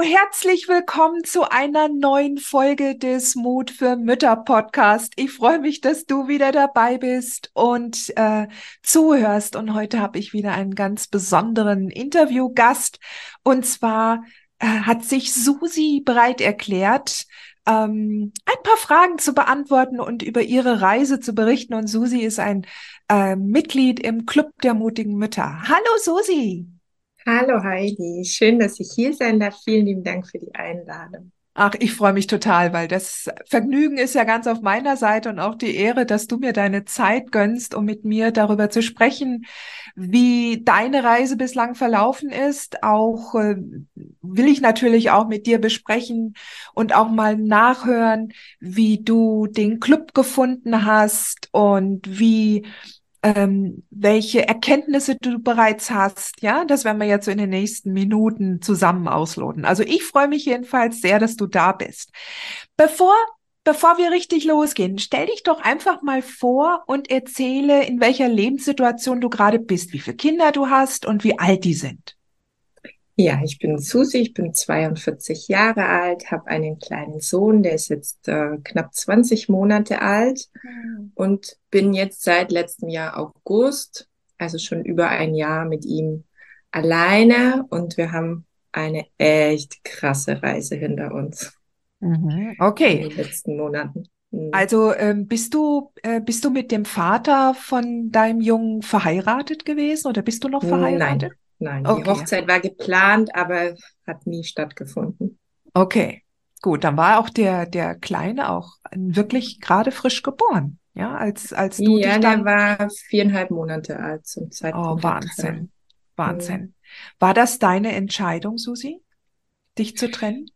Herzlich willkommen zu einer neuen Folge des Mut für Mütter Podcast. Ich freue mich, dass du wieder dabei bist und äh, zuhörst. Und heute habe ich wieder einen ganz besonderen Interviewgast. Und zwar äh, hat sich Susi bereit erklärt, ähm, ein paar Fragen zu beantworten und über ihre Reise zu berichten. Und Susi ist ein äh, Mitglied im Club der mutigen Mütter. Hallo Susi. Hallo Heidi, schön, dass ich hier sein darf. Vielen lieben Dank für die Einladung. Ach, ich freue mich total, weil das Vergnügen ist ja ganz auf meiner Seite und auch die Ehre, dass du mir deine Zeit gönnst, um mit mir darüber zu sprechen, wie deine Reise bislang verlaufen ist. Auch äh, will ich natürlich auch mit dir besprechen und auch mal nachhören, wie du den Club gefunden hast und wie ähm, welche Erkenntnisse du bereits hast. Ja, das werden wir jetzt so in den nächsten Minuten zusammen ausloten. Also ich freue mich jedenfalls sehr, dass du da bist. Bevor Bevor wir richtig losgehen, stell dich doch einfach mal vor und erzähle, in welcher Lebenssituation du gerade bist, wie viele Kinder du hast und wie alt die sind. Ja, ich bin Susi, ich bin 42 Jahre alt, habe einen kleinen Sohn, der ist jetzt äh, knapp 20 Monate alt mhm. und bin jetzt seit letztem Jahr August, also schon über ein Jahr mit ihm alleine und wir haben eine echt krasse Reise hinter uns. Mhm. Okay. In den letzten Monaten. Mhm. Also ähm, bist du äh, bist du mit dem Vater von deinem Jungen verheiratet gewesen oder bist du noch verheiratet? Nein. Nein, okay. die Hochzeit war geplant, aber hat nie stattgefunden. Okay, gut, dann war auch der, der Kleine auch wirklich gerade frisch geboren. Ja, als, als du ja, dich dann... der war viereinhalb Monate alt zum Zeitpunkt. Oh, Wahnsinn. Wahnsinn. War das deine Entscheidung, Susi, dich zu trennen?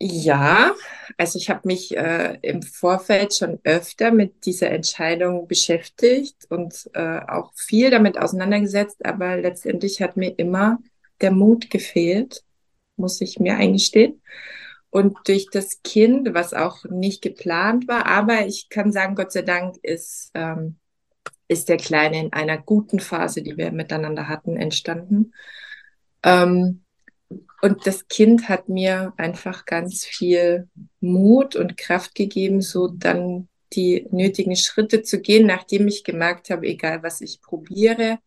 Ja, also ich habe mich äh, im Vorfeld schon öfter mit dieser Entscheidung beschäftigt und äh, auch viel damit auseinandergesetzt, aber letztendlich hat mir immer der Mut gefehlt, muss ich mir eingestehen. Und durch das Kind, was auch nicht geplant war, aber ich kann sagen, Gott sei Dank ist, ähm, ist der Kleine in einer guten Phase, die wir miteinander hatten, entstanden. Ähm, und das Kind hat mir einfach ganz viel Mut und Kraft gegeben, so dann die nötigen Schritte zu gehen, nachdem ich gemerkt habe, egal was ich probiere,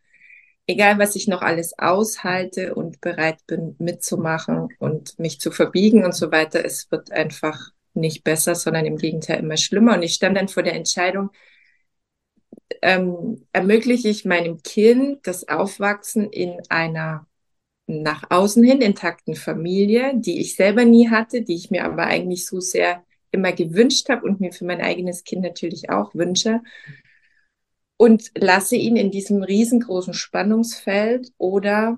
egal was ich noch alles aushalte und bereit bin mitzumachen und mich zu verbiegen und so weiter, es wird einfach nicht besser, sondern im Gegenteil immer schlimmer. Und ich stand dann vor der Entscheidung, ähm, ermögliche ich meinem Kind das Aufwachsen in einer nach außen hin intakten Familie, die ich selber nie hatte, die ich mir aber eigentlich so sehr immer gewünscht habe und mir für mein eigenes Kind natürlich auch wünsche. Und lasse ihn in diesem riesengroßen Spannungsfeld oder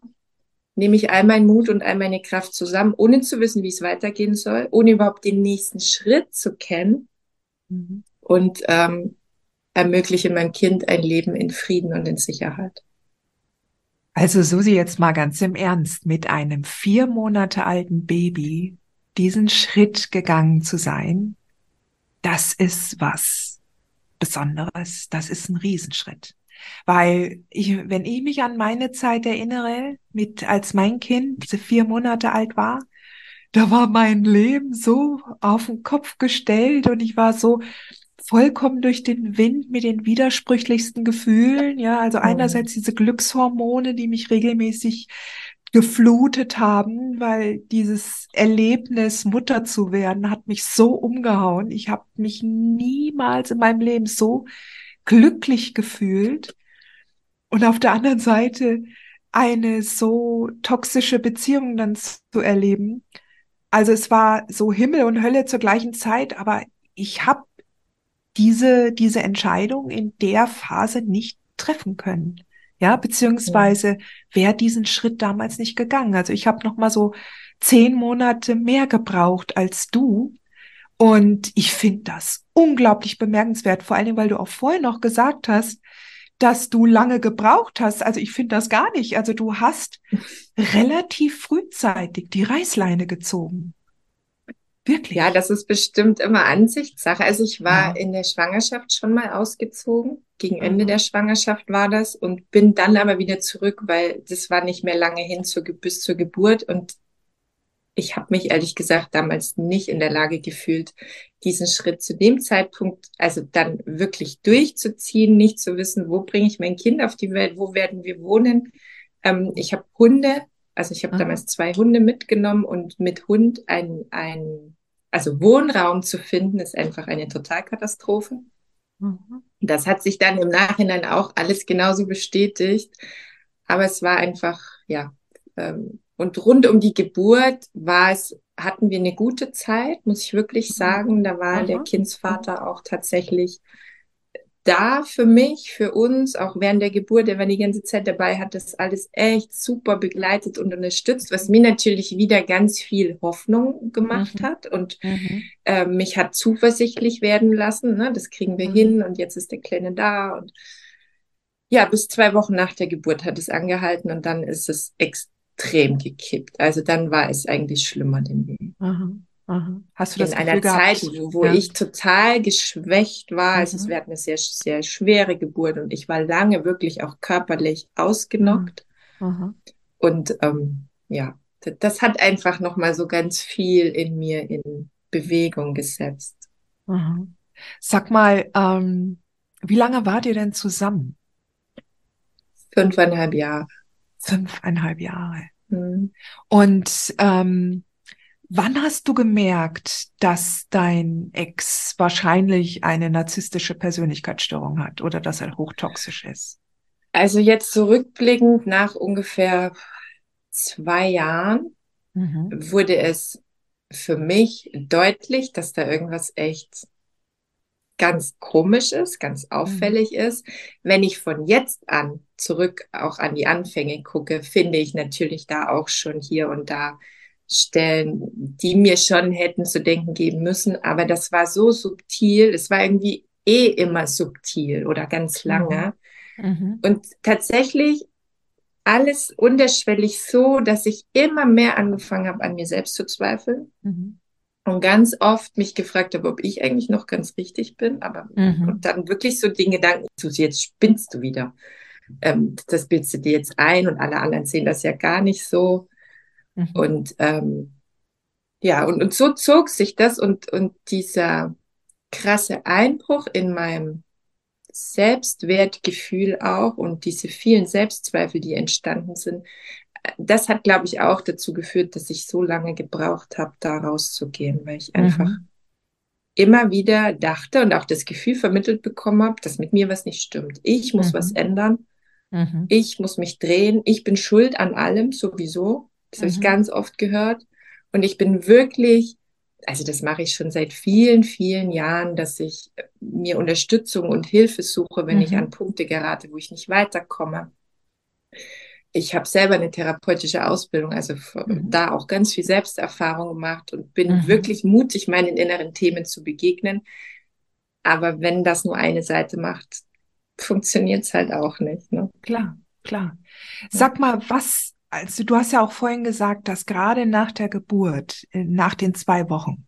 nehme ich all meinen Mut und all meine Kraft zusammen, ohne zu wissen, wie es weitergehen soll, ohne überhaupt den nächsten Schritt zu kennen mhm. und ähm, ermögliche meinem Kind ein Leben in Frieden und in Sicherheit. Also Susi, jetzt mal ganz im Ernst, mit einem vier Monate alten Baby diesen Schritt gegangen zu sein, das ist was Besonderes. Das ist ein Riesenschritt. Weil ich, wenn ich mich an meine Zeit erinnere, mit, als mein Kind vier Monate alt war, da war mein Leben so auf den Kopf gestellt und ich war so, vollkommen durch den Wind mit den widersprüchlichsten Gefühlen. Ja, also einerseits diese Glückshormone, die mich regelmäßig geflutet haben, weil dieses Erlebnis, Mutter zu werden, hat mich so umgehauen. Ich habe mich niemals in meinem Leben so glücklich gefühlt. Und auf der anderen Seite eine so toxische Beziehung dann zu erleben, Also es war so Himmel und Hölle zur gleichen Zeit, aber ich habe diese, diese Entscheidung in der Phase nicht treffen können. Ja, beziehungsweise wäre diesen Schritt damals nicht gegangen. Also ich habe noch mal so zehn Monate mehr gebraucht als du. Und ich finde das unglaublich bemerkenswert, vor allen Dingen, weil du auch vorher noch gesagt hast, dass du lange gebraucht hast. Also ich finde das gar nicht. Also du hast relativ frühzeitig die Reißleine gezogen. Wirklich? Ja, das ist bestimmt immer Ansichtssache. Also ich war ja. in der Schwangerschaft schon mal ausgezogen. Gegen Ende mhm. der Schwangerschaft war das und bin dann aber wieder zurück, weil das war nicht mehr lange hin zur, bis zur Geburt und ich habe mich ehrlich gesagt damals nicht in der Lage gefühlt, diesen Schritt zu dem Zeitpunkt, also dann wirklich durchzuziehen, nicht zu wissen, wo bringe ich mein Kind auf die Welt, wo werden wir wohnen. Ähm, ich habe Hunde, also ich habe mhm. damals zwei Hunde mitgenommen und mit Hund ein, ein also Wohnraum zu finden, ist einfach eine Totalkatastrophe. Mhm. Das hat sich dann im Nachhinein auch alles genauso bestätigt. Aber es war einfach, ja, ähm, und rund um die Geburt war es, hatten wir eine gute Zeit, muss ich wirklich mhm. sagen. Da war Aha. der Kindsvater auch tatsächlich da für mich, für uns, auch während der Geburt, er war die ganze Zeit dabei, hat das alles echt super begleitet und unterstützt, was mir natürlich wieder ganz viel Hoffnung gemacht mhm. hat und mhm. äh, mich hat zuversichtlich werden lassen. Ne? Das kriegen wir mhm. hin und jetzt ist der Kleine da und ja, bis zwei Wochen nach der Geburt hat es angehalten und dann ist es extrem gekippt. Also dann war es eigentlich schlimmer denn je. Mhm. Aha. Hast du das in einer Zeit, wo, ja. ich total geschwächt war. Mhm. Also wir hatten eine sehr, sehr schwere Geburt und ich war lange wirklich auch körperlich ausgenockt. Mhm. Und ähm, ja, das hat einfach nochmal so ganz viel in mir in Bewegung gesetzt. Mhm. Sag mal, ähm, wie lange wart ihr denn zusammen? Fünfeinhalb Jahre. Fünfeinhalb Jahre. Mhm. Und ähm, Wann hast du gemerkt, dass dein Ex wahrscheinlich eine narzisstische Persönlichkeitsstörung hat oder dass er hochtoxisch ist? Also jetzt zurückblickend nach ungefähr zwei Jahren mhm. wurde es für mich deutlich, dass da irgendwas echt ganz komisch ist, ganz mhm. auffällig mhm. ist. Wenn ich von jetzt an zurück auch an die Anfänge gucke, finde ich natürlich da auch schon hier und da Stellen, die mir schon hätten zu denken geben müssen. Aber das war so subtil. Es war irgendwie eh immer subtil oder ganz lange. Mhm. mhm. Und tatsächlich alles unterschwellig so, dass ich immer mehr angefangen habe, an mir selbst zu zweifeln. Mhm. Und ganz oft mich gefragt habe, ob ich eigentlich noch ganz richtig bin. Aber mhm. und dann wirklich so den Gedanken, du jetzt spinnst du wieder. Ähm, das bildest du dir jetzt ein und alle anderen sehen das ja gar nicht so. Mhm. Und ähm, ja, und, und so zog sich das und, und dieser krasse Einbruch in meinem Selbstwertgefühl auch und diese vielen Selbstzweifel, die entstanden sind, das hat, glaube ich, auch dazu geführt, dass ich so lange gebraucht habe, da rauszugehen, weil ich einfach mhm. immer wieder dachte und auch das Gefühl vermittelt bekommen habe, dass mit mir was nicht stimmt. Ich muss mhm. was ändern. Mhm. Ich muss mich drehen. Ich bin schuld an allem sowieso. Das mhm. habe ich ganz oft gehört. Und ich bin wirklich, also das mache ich schon seit vielen, vielen Jahren, dass ich mir Unterstützung und Hilfe suche, wenn mhm. ich an Punkte gerate, wo ich nicht weiterkomme. Ich habe selber eine therapeutische Ausbildung, also mhm. da auch ganz viel Selbsterfahrung gemacht und bin mhm. wirklich mutig, meinen inneren Themen zu begegnen. Aber wenn das nur eine Seite macht, funktioniert es halt auch nicht. Ne? Klar, klar. Sag mal, was also du hast ja auch vorhin gesagt, dass gerade nach der Geburt, äh, nach den zwei Wochen,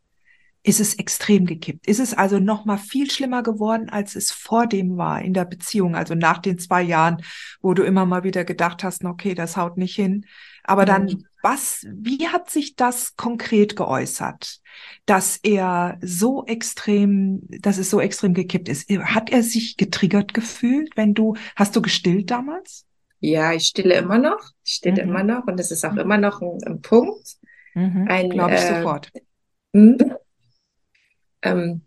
ist es extrem gekippt. Ist es also noch mal viel schlimmer geworden, als es vor dem war in der Beziehung, also nach den zwei Jahren, wo du immer mal wieder gedacht hast, okay, das haut nicht hin. Aber dann, mhm. was, wie hat sich das konkret geäußert, dass er so extrem, dass es so extrem gekippt ist? Hat er sich getriggert gefühlt, wenn du, hast du gestillt damals? Ja, ich stille immer noch. Ich stille mhm. immer noch und das ist auch mhm. immer noch ein, ein Punkt. Mhm. Ein, Glaube ich äh, sofort. Hm? Ähm,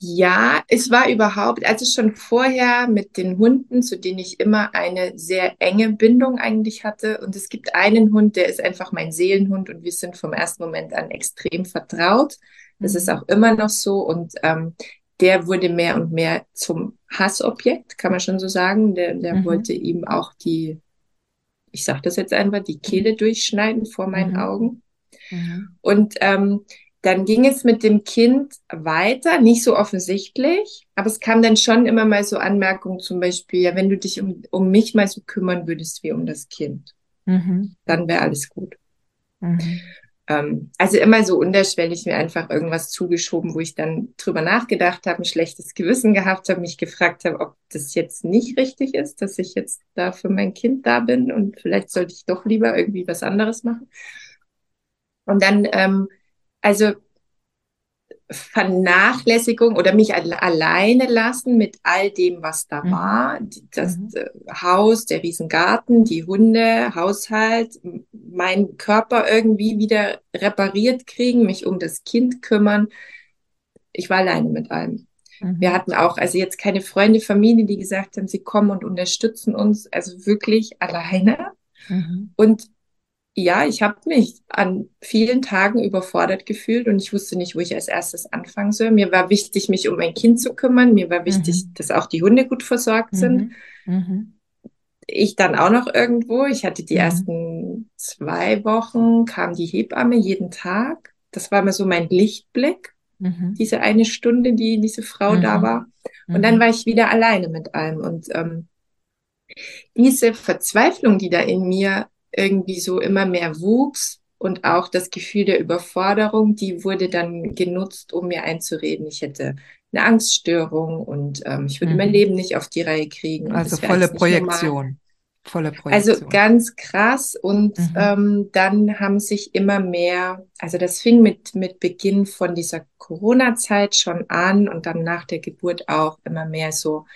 Ja, es war überhaupt, also schon vorher mit den Hunden, zu denen ich immer eine sehr enge Bindung eigentlich hatte. Und es gibt einen Hund, der ist einfach mein Seelenhund und wir sind vom ersten Moment an extrem vertraut. Das mhm. ist auch immer noch so. Und ähm, der wurde mehr und mehr zum Hassobjekt, kann man schon so sagen. Der, der mhm. wollte ihm auch die, ich sage das jetzt einfach, die Kehle durchschneiden vor meinen mhm. Augen. Mhm. Und ähm, dann ging es mit dem Kind weiter, nicht so offensichtlich, aber es kam dann schon immer mal so Anmerkungen, zum Beispiel, ja, wenn du dich um, um mich mal so kümmern würdest wie um das Kind, mhm. dann wäre alles gut. Ähm, also immer so unterschwellig mir einfach irgendwas zugeschoben, wo ich dann drüber nachgedacht habe, ein schlechtes Gewissen gehabt habe, mich gefragt habe, ob das jetzt nicht richtig ist, dass ich jetzt da für mein Kind da bin und vielleicht sollte ich doch lieber irgendwie was anderes machen. Und dann ähm, also Vernachlässigung oder mich alleine lassen mit all dem, was da mhm. war. Das mhm. Äh, Haus, der Riesengarten, die Hunde, Haushalt, mein Körper irgendwie wieder repariert kriegen, mich um das Kind kümmern. Ich war alleine mit allem. Mhm. Wir hatten auch, also jetzt keine Freunde, Familie, die gesagt haben, sie kommen und unterstützen uns, also wirklich alleine. Mhm. Und ja, ich habe mich an vielen Tagen überfordert gefühlt und ich wusste nicht, wo ich als erstes anfangen soll. Mir war wichtig, mich um mein Kind zu kümmern. Mir war wichtig, mhm. dass auch die Hunde gut versorgt sind. Mhm. mhm. Ich dann auch noch irgendwo. Ich hatte die mhm. ersten zwei Wochen, kam die Hebamme jeden Tag. Das war immer so mein Lichtblick, mhm. diese eine Stunde, die diese Frau da war. Und dann war ich wieder alleine mit allem. Und ähm, diese Verzweiflung, die da in mir irgendwie so immer mehr wuchs und auch das Gefühl der Überforderung, die wurde dann genutzt, um mir einzureden, ich hätte eine Angststörung und ähm, ich würde mhm. mein Leben nicht auf die Reihe kriegen. Also volle Projektion. Volle Projektion. Also ganz krass und mhm. ähm, dann haben sich immer mehr, also das fing mit, mit Beginn von dieser Corona-Zeit schon an und dann nach der Geburt auch immer mehr so,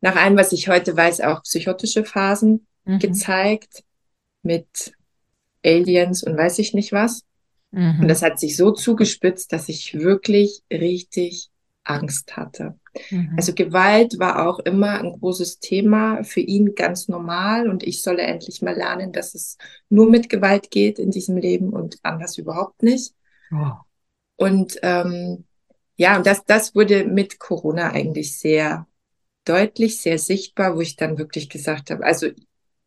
nach allem, was ich heute weiß, auch psychotische Phasen mhm. gezeigt mit Aliens und weiß ich nicht was. Mhm. Und das hat sich so zugespitzt, dass ich wirklich richtig Angst hatte. Mhm. Also Gewalt war auch immer ein großes Thema, für ihn ganz normal und ich solle endlich mal lernen, dass es nur mit Gewalt geht in diesem Leben und anders überhaupt nicht. Oh. Und ähm, ja, und das, das wurde mit Corona eigentlich sehr deutlich, sehr sichtbar, wo ich dann wirklich gesagt habe, also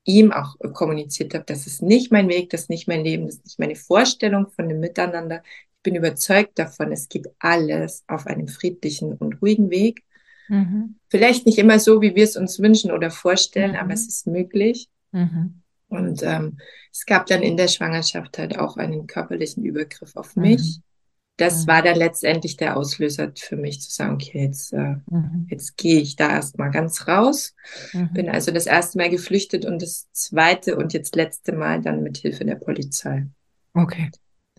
ihm auch kommuniziert habe, das ist nicht mein Weg, das ist nicht mein Leben, das ist nicht meine Vorstellung von dem Miteinander. Ich bin überzeugt davon, es geht alles auf einem friedlichen und ruhigen Weg. Mhm. Vielleicht nicht immer so, wie wir es uns wünschen oder vorstellen, mhm. aber es ist möglich. Mhm. Und ähm, es gab dann in der Schwangerschaft halt auch einen körperlichen Übergriff auf mich. Das war dann letztendlich der Auslöser für mich zu sagen, okay, jetzt, äh, mhm. jetzt gehe ich da erstmal ganz raus. Mhm. Bin also das erste Mal geflüchtet und das zweite und jetzt letzte Mal dann mit Hilfe der Polizei. Okay.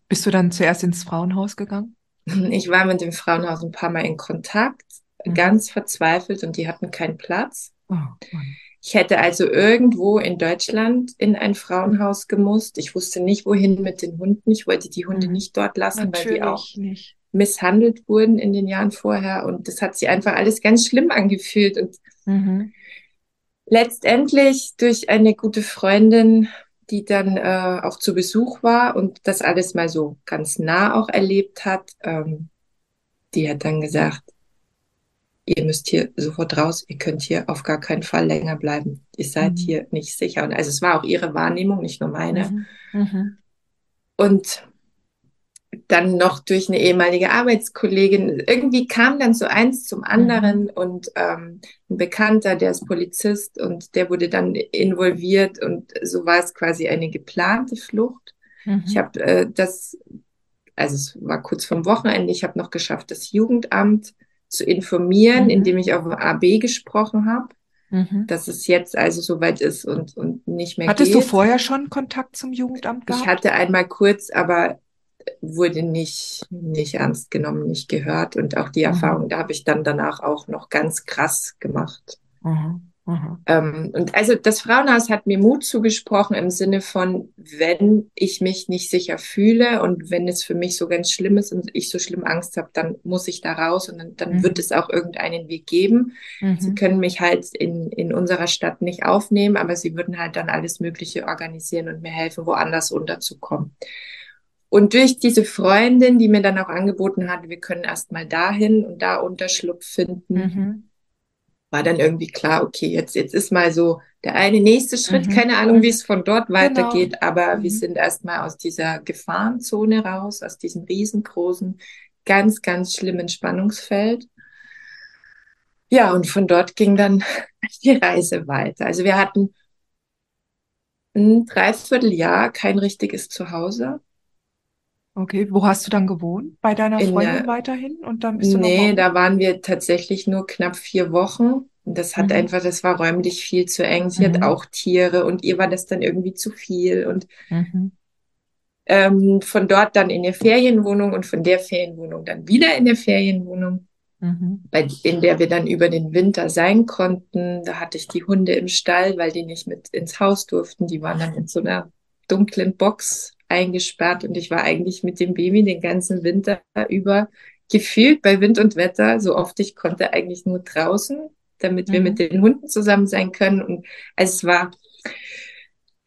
Bist du dann zuerst ins Frauenhaus gegangen? Ich war mit dem Frauenhaus ein paar Mal in Kontakt, mhm. ganz verzweifelt und die hatten keinen Platz. Oh, ich hätte also irgendwo in Deutschland in ein Frauenhaus gemusst. Ich wusste nicht, wohin mit den Hunden. Ich wollte die Hunde mhm. nicht dort lassen, Natürlich weil die auch nicht. misshandelt wurden in den Jahren vorher. Und das hat sich einfach alles ganz schlimm angefühlt. Und mhm. letztendlich durch eine gute Freundin, die dann äh, auch zu Besuch war und das alles mal so ganz nah auch erlebt hat, ähm, die hat dann gesagt, ihr müsst hier sofort raus, ihr könnt hier auf gar keinen Fall länger bleiben. Ihr seid mhm. hier nicht sicher. Und also es war auch ihre Wahrnehmung, nicht nur meine. Mhm. Mhm. Und dann noch durch eine ehemalige Arbeitskollegin. Irgendwie kam dann so eins zum anderen mhm. und ähm, ein Bekannter, der ist Polizist und der wurde dann involviert und so war es quasi eine geplante Flucht. Mhm. Ich habe äh, das, also es war kurz vom Wochenende, ich habe noch geschafft, das Jugendamt zu informieren, mhm. indem ich auf AB gesprochen habe, mhm. dass es jetzt also soweit ist und, und nicht mehr Hattest geht. du vorher schon Kontakt zum Jugendamt gehabt? Ich hatte einmal kurz, aber wurde nicht, nicht ernst genommen, nicht gehört. Und auch die mhm. Erfahrung, da habe ich dann danach auch noch ganz krass gemacht. Mhm. Mhm. Ähm, und also das Frauenhaus hat mir Mut zugesprochen im Sinne von, wenn ich mich nicht sicher fühle und wenn es für mich so ganz schlimm ist und ich so schlimm Angst habe, dann muss ich da raus und dann, dann mhm. wird es auch irgendeinen Weg geben. Mhm. Sie können mich halt in, in unserer Stadt nicht aufnehmen, aber sie würden halt dann alles Mögliche organisieren und mir helfen, woanders unterzukommen. Und durch diese Freundin, die mir dann auch angeboten hat, wir können erst mal dahin und da Unterschlupf finden, mhm war dann irgendwie klar, okay, jetzt, jetzt ist mal so der eine nächste Schritt, mhm. keine Ahnung, wie es von dort genau. weitergeht, genau. aber mhm. wir sind erstmal aus dieser Gefahrenzone raus, aus diesem riesengroßen, ganz, ganz schlimmen Spannungsfeld. Ja, und von dort ging dann die Reise weiter. Also wir hatten ein Dreivierteljahr kein richtiges Zuhause. Okay, wo hast du dann gewohnt? Bei deiner In Freundin der, weiterhin? Und dann bist du Nee, da waren wir tatsächlich nur knapp vier Wochen. Das hat mhm. einfach, das war räumlich viel zu eng. Sie mhm. hat auch Tiere und ihr war das dann irgendwie zu viel. Und mhm. ähm, von dort dann in der Ferienwohnung und von der Ferienwohnung dann wieder in der Ferienwohnung, mhm. bei, in der wir dann über den Winter sein konnten. Da hatte ich die Hunde im Stall, weil die nicht mit ins Haus durften. Die waren dann in so einer dunklen Box eingesperrt und ich war eigentlich mit dem Baby den ganzen Winter über gefühlt bei Wind und Wetter, so oft ich konnte, eigentlich nur draußen, damit mhm. wir mit den Hunden zusammen sein können. Und es war,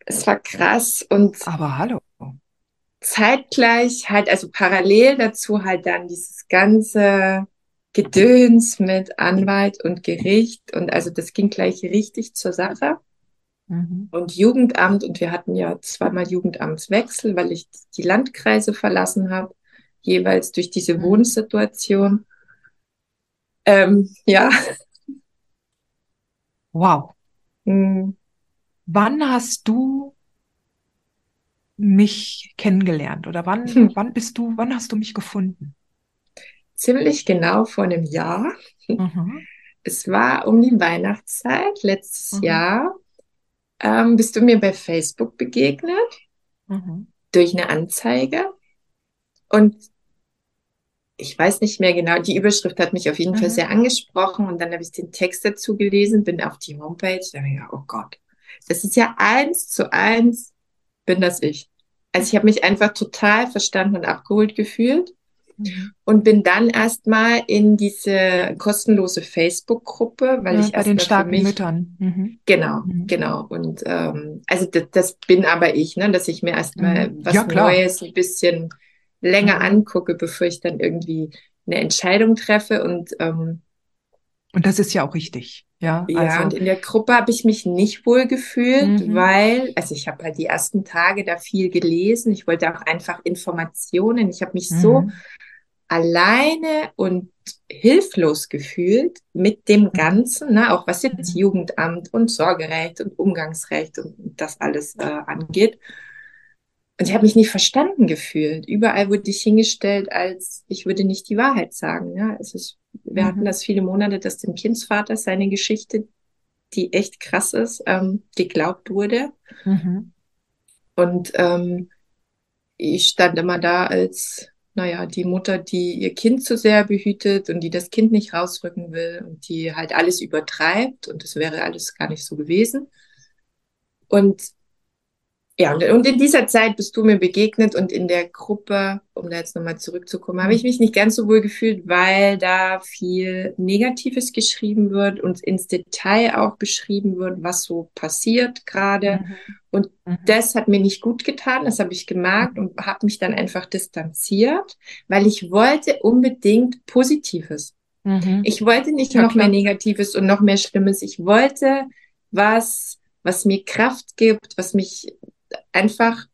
es war krass und. Aber hallo. Zeitgleich halt, also parallel dazu halt dann dieses ganze Gedöns mit Anwalt und Gericht und also das ging gleich richtig zur Sache. Mhm. Und Jugendamt, und wir hatten ja zweimal Jugendamtswechsel, weil ich die Landkreise verlassen habe, jeweils durch diese mhm. Wohnsituation. Ähm, ja. Wow. Mhm. Wann hast du mich kennengelernt oder wann, hm. wann bist du, wann hast du mich gefunden? Ziemlich genau vor einem Jahr. Mhm. Es war um die Weihnachtszeit letztes mhm. Jahr ähm, bist du mir bei Facebook begegnet mhm. durch eine Anzeige. Und ich weiß nicht mehr genau, die Überschrift hat mich auf jeden mhm. Fall sehr angesprochen und dann habe ich den Text dazu gelesen, bin auf die Homepage, da habe ich gedacht, oh Gott, das ist ja eins zu eins, bin das ich. Also ich habe mich einfach total verstanden und abgeholt gefühlt. Und bin dann erstmal in diese kostenlose Facebook-Gruppe, weil ja, ich bei den starken mich, Müttern. Mhm. Genau, mhm. genau. Und ähm, also das, das, bin aber ich, ne, dass ich mir erstmal mhm. was ja, Neues ein bisschen länger mhm. angucke, bevor ich dann irgendwie eine Entscheidung treffe. Und ähm, und das ist ja auch richtig. Ja, ja also. und in der Gruppe habe ich mich nicht wohl gefühlt, mhm. weil, also ich habe halt die ersten Tage da viel gelesen. Ich wollte auch einfach Informationen. Ich habe mich mhm. so alleine und hilflos gefühlt mit dem mhm. Ganzen, ne, auch was jetzt mhm. Jugendamt und Sorgerecht und Umgangsrecht und das alles äh, angeht. Und ich habe mich nicht verstanden gefühlt. Überall wurde ich hingestellt, als ich würde nicht die Wahrheit sagen. Ja, es ist, wir mhm. hatten das viele Monate, dass dem Kindsvater seine Geschichte, die echt krass ist, ähm, geglaubt wurde. Mhm. Und ähm, ich stand immer da als naja, die Mutter, die ihr Kind zu sehr behütet und die das Kind nicht rausrücken will und die halt alles übertreibt und das wäre alles gar nicht so gewesen. Und ja, und in dieser Zeit bist du mir begegnet und in der Gruppe, um da jetzt nochmal zurückzukommen, habe ich mich nicht ganz so wohl gefühlt, weil da viel Negatives geschrieben wird und ins Detail auch beschrieben wird, was so passiert gerade. Mhm. Und mhm. das hat mir nicht gut getan, das habe ich gemerkt und habe mich dann einfach distanziert, weil ich wollte unbedingt Positives. Mhm. Ich wollte nicht ja, noch klar. mehr Negatives und noch mehr Schlimmes. Ich wollte was, was mir Kraft gibt, was mich einfach,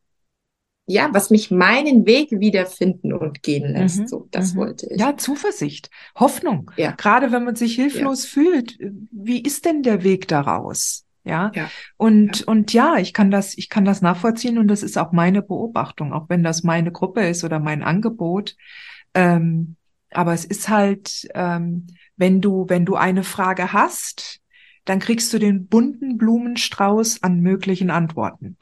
ja, was mich meinen Weg wiederfinden und gehen lässt. Mhm. So, das mhm. wollte ich. Ja, Zuversicht, Hoffnung. Ja. Gerade wenn man sich hilflos ja. fühlt, wie ist denn der Weg daraus? Ja. ja. Und, ja. und ja, ich kann das, ich kann das nachvollziehen und das ist auch meine Beobachtung, auch wenn das meine Gruppe ist oder mein Angebot. Ähm, aber es ist halt, ähm, wenn du, wenn du eine Frage hast, dann kriegst du den bunten Blumenstrauß an möglichen Antworten.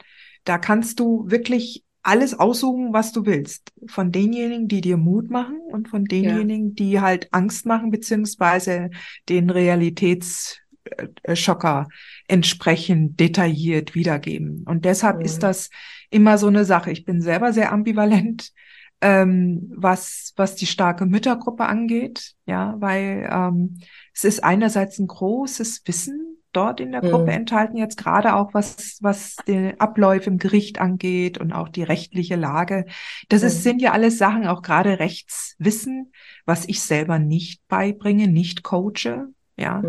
Da kannst du wirklich alles aussuchen, was du willst. Von denjenigen, die dir Mut machen und von denjenigen, ja. die halt Angst machen, beziehungsweise den Realitätsschock äh, Schocker entsprechend detailliert wiedergeben. Und deshalb Mhm. ist das immer so eine Sache. Ich bin selber sehr ambivalent, ähm, was, was die starke Müttergruppe angeht. Ja, weil ähm, es ist einerseits ein großes Wissen dort in der Gruppe Mhm. enthalten, jetzt gerade auch was, was den Abläufe im Gericht angeht und auch die rechtliche Lage. Das ist, sind ja alles Sachen, auch gerade Rechtswissen, was ich selber nicht beibringe, nicht coache. Ja.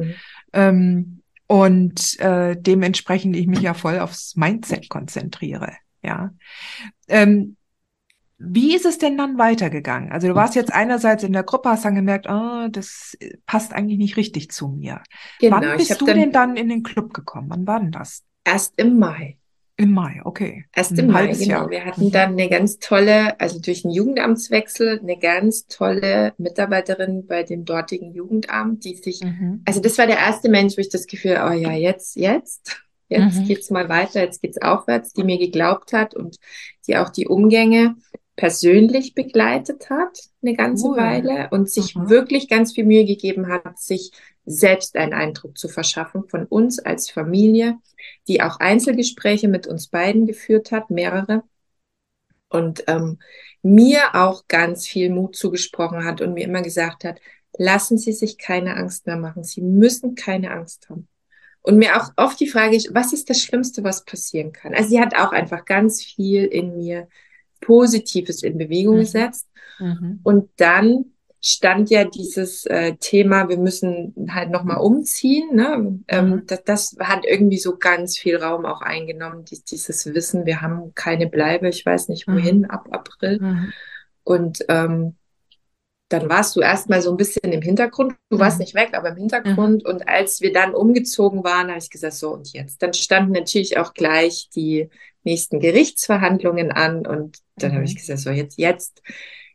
Ähm, und äh, dementsprechend ich mich ja voll aufs Mindset konzentriere. Ja. Ähm, wie ist es denn dann weitergegangen? Also du warst jetzt einerseits in der Gruppe, hast dann gemerkt, ah, das passt eigentlich nicht richtig zu mir. Genau, Wann bist du dann denn dann in den Club gekommen? Wann war denn das? erst im Mai. Im Mai, okay. Erst im Mai, genau. Jahr. Wir hatten Mhm. dann eine ganz tolle, also durch den Jugendamtswechsel, eine ganz tolle Mitarbeiterin bei dem dortigen Jugendamt, die sich, Mhm. also das war der erste Mensch, wo ich das Gefühl, oh ja, jetzt, jetzt, jetzt Mhm. geht's mal weiter, jetzt geht's aufwärts, die mir geglaubt hat und die auch die Umgänge persönlich begleitet hat, eine ganze Cool. Weile und sich Mhm. wirklich ganz viel Mühe gegeben hat, sich selbst einen Eindruck zu verschaffen von uns als Familie, die auch Einzelgespräche mit uns beiden geführt hat, mehrere, und ähm, mir auch ganz viel Mut zugesprochen hat und mir immer gesagt hat, lassen Sie sich keine Angst mehr machen, Sie müssen keine Angst haben. Und mir auch oft die Frage ist, was ist das Schlimmste, was passieren kann? Also sie hat auch einfach ganz viel in mir Positives in Bewegung Mhm. gesetzt. Mhm. Und dann stand ja dieses äh, Thema, wir müssen halt nochmal umziehen. Ne? Ähm, Mhm. das, das hat irgendwie so ganz viel Raum auch eingenommen, dies, dieses Wissen, wir haben keine Bleibe, ich weiß nicht wohin, ab April. Mhm. Und ähm, dann warst du erstmal so ein bisschen im Hintergrund. Du warst Mhm. nicht weg, aber im Hintergrund. Und als wir dann umgezogen waren, habe ich gesagt, so und jetzt. Dann standen natürlich auch gleich die nächsten Gerichtsverhandlungen an. Und dann habe Mhm. ich gesagt, so jetzt, jetzt.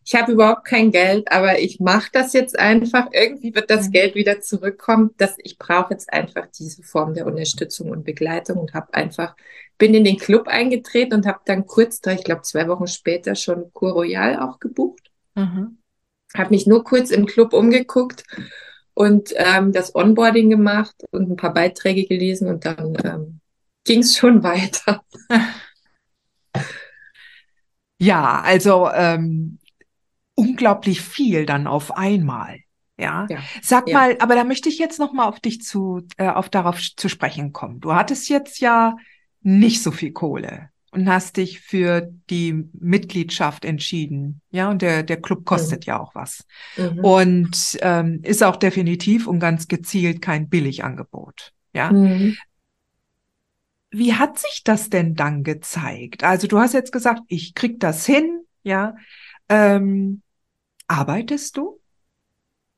Ich habe überhaupt kein Geld, aber ich mache das jetzt einfach. Irgendwie wird das Mhm. Geld wieder zurückkommen. Das, ich brauche jetzt einfach diese Form der Unterstützung und Begleitung und habe einfach, bin in den Club eingetreten und habe dann kurz, ich glaube zwei Wochen später schon Cour Royal auch gebucht Mhm. habe mich nur kurz im Club umgeguckt und ähm, das Onboarding gemacht und ein paar Beiträge gelesen und dann ähm, ging es schon weiter. Ja, also ähm, unglaublich viel dann auf einmal. Ja. Ja, Sag ja. mal, aber da möchte ich jetzt noch mal auf dich zu, äh, auf darauf zu sprechen kommen. Du hattest jetzt ja nicht so viel Kohle und hast dich für die Mitgliedschaft entschieden. Ja, und der, der Club kostet ja auch was. Mhm. Und ähm, ist auch definitiv und ganz gezielt kein Billigangebot. Ja. Mhm. Wie hat sich das denn dann gezeigt? Also du hast jetzt gesagt, ich krieg das hin, ja. Ähm, arbeitest du?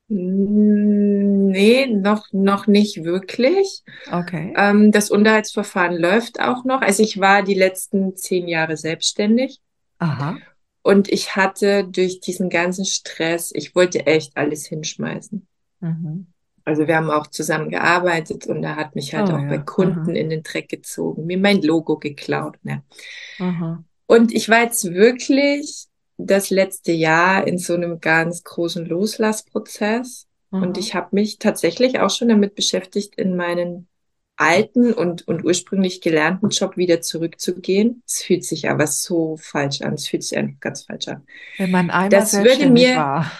Nee, noch, noch nicht wirklich. Okay. Ähm, das Unterhaltsverfahren läuft auch noch. Also ich war die letzten zehn Jahre selbstständig Aha. und ich hatte durch diesen ganzen Stress, ich wollte echt alles hinschmeißen. Mhm. Also wir haben auch zusammen gearbeitet und er hat mich halt Oh auch bei ja, Kunden aha. in den Dreck gezogen, mir mein Logo geklaut. Ne? Aha. Und ich war jetzt wirklich das letzte Jahr in so einem ganz großen Loslassprozess. Und Aha. ich habe mich tatsächlich auch schon damit beschäftigt, in meinen alten und, und ursprünglich gelernten Job wieder zurückzugehen. Es fühlt sich aber so falsch an. Es fühlt sich einfach ganz falsch an. Wenn man einmal Das würde mir- war.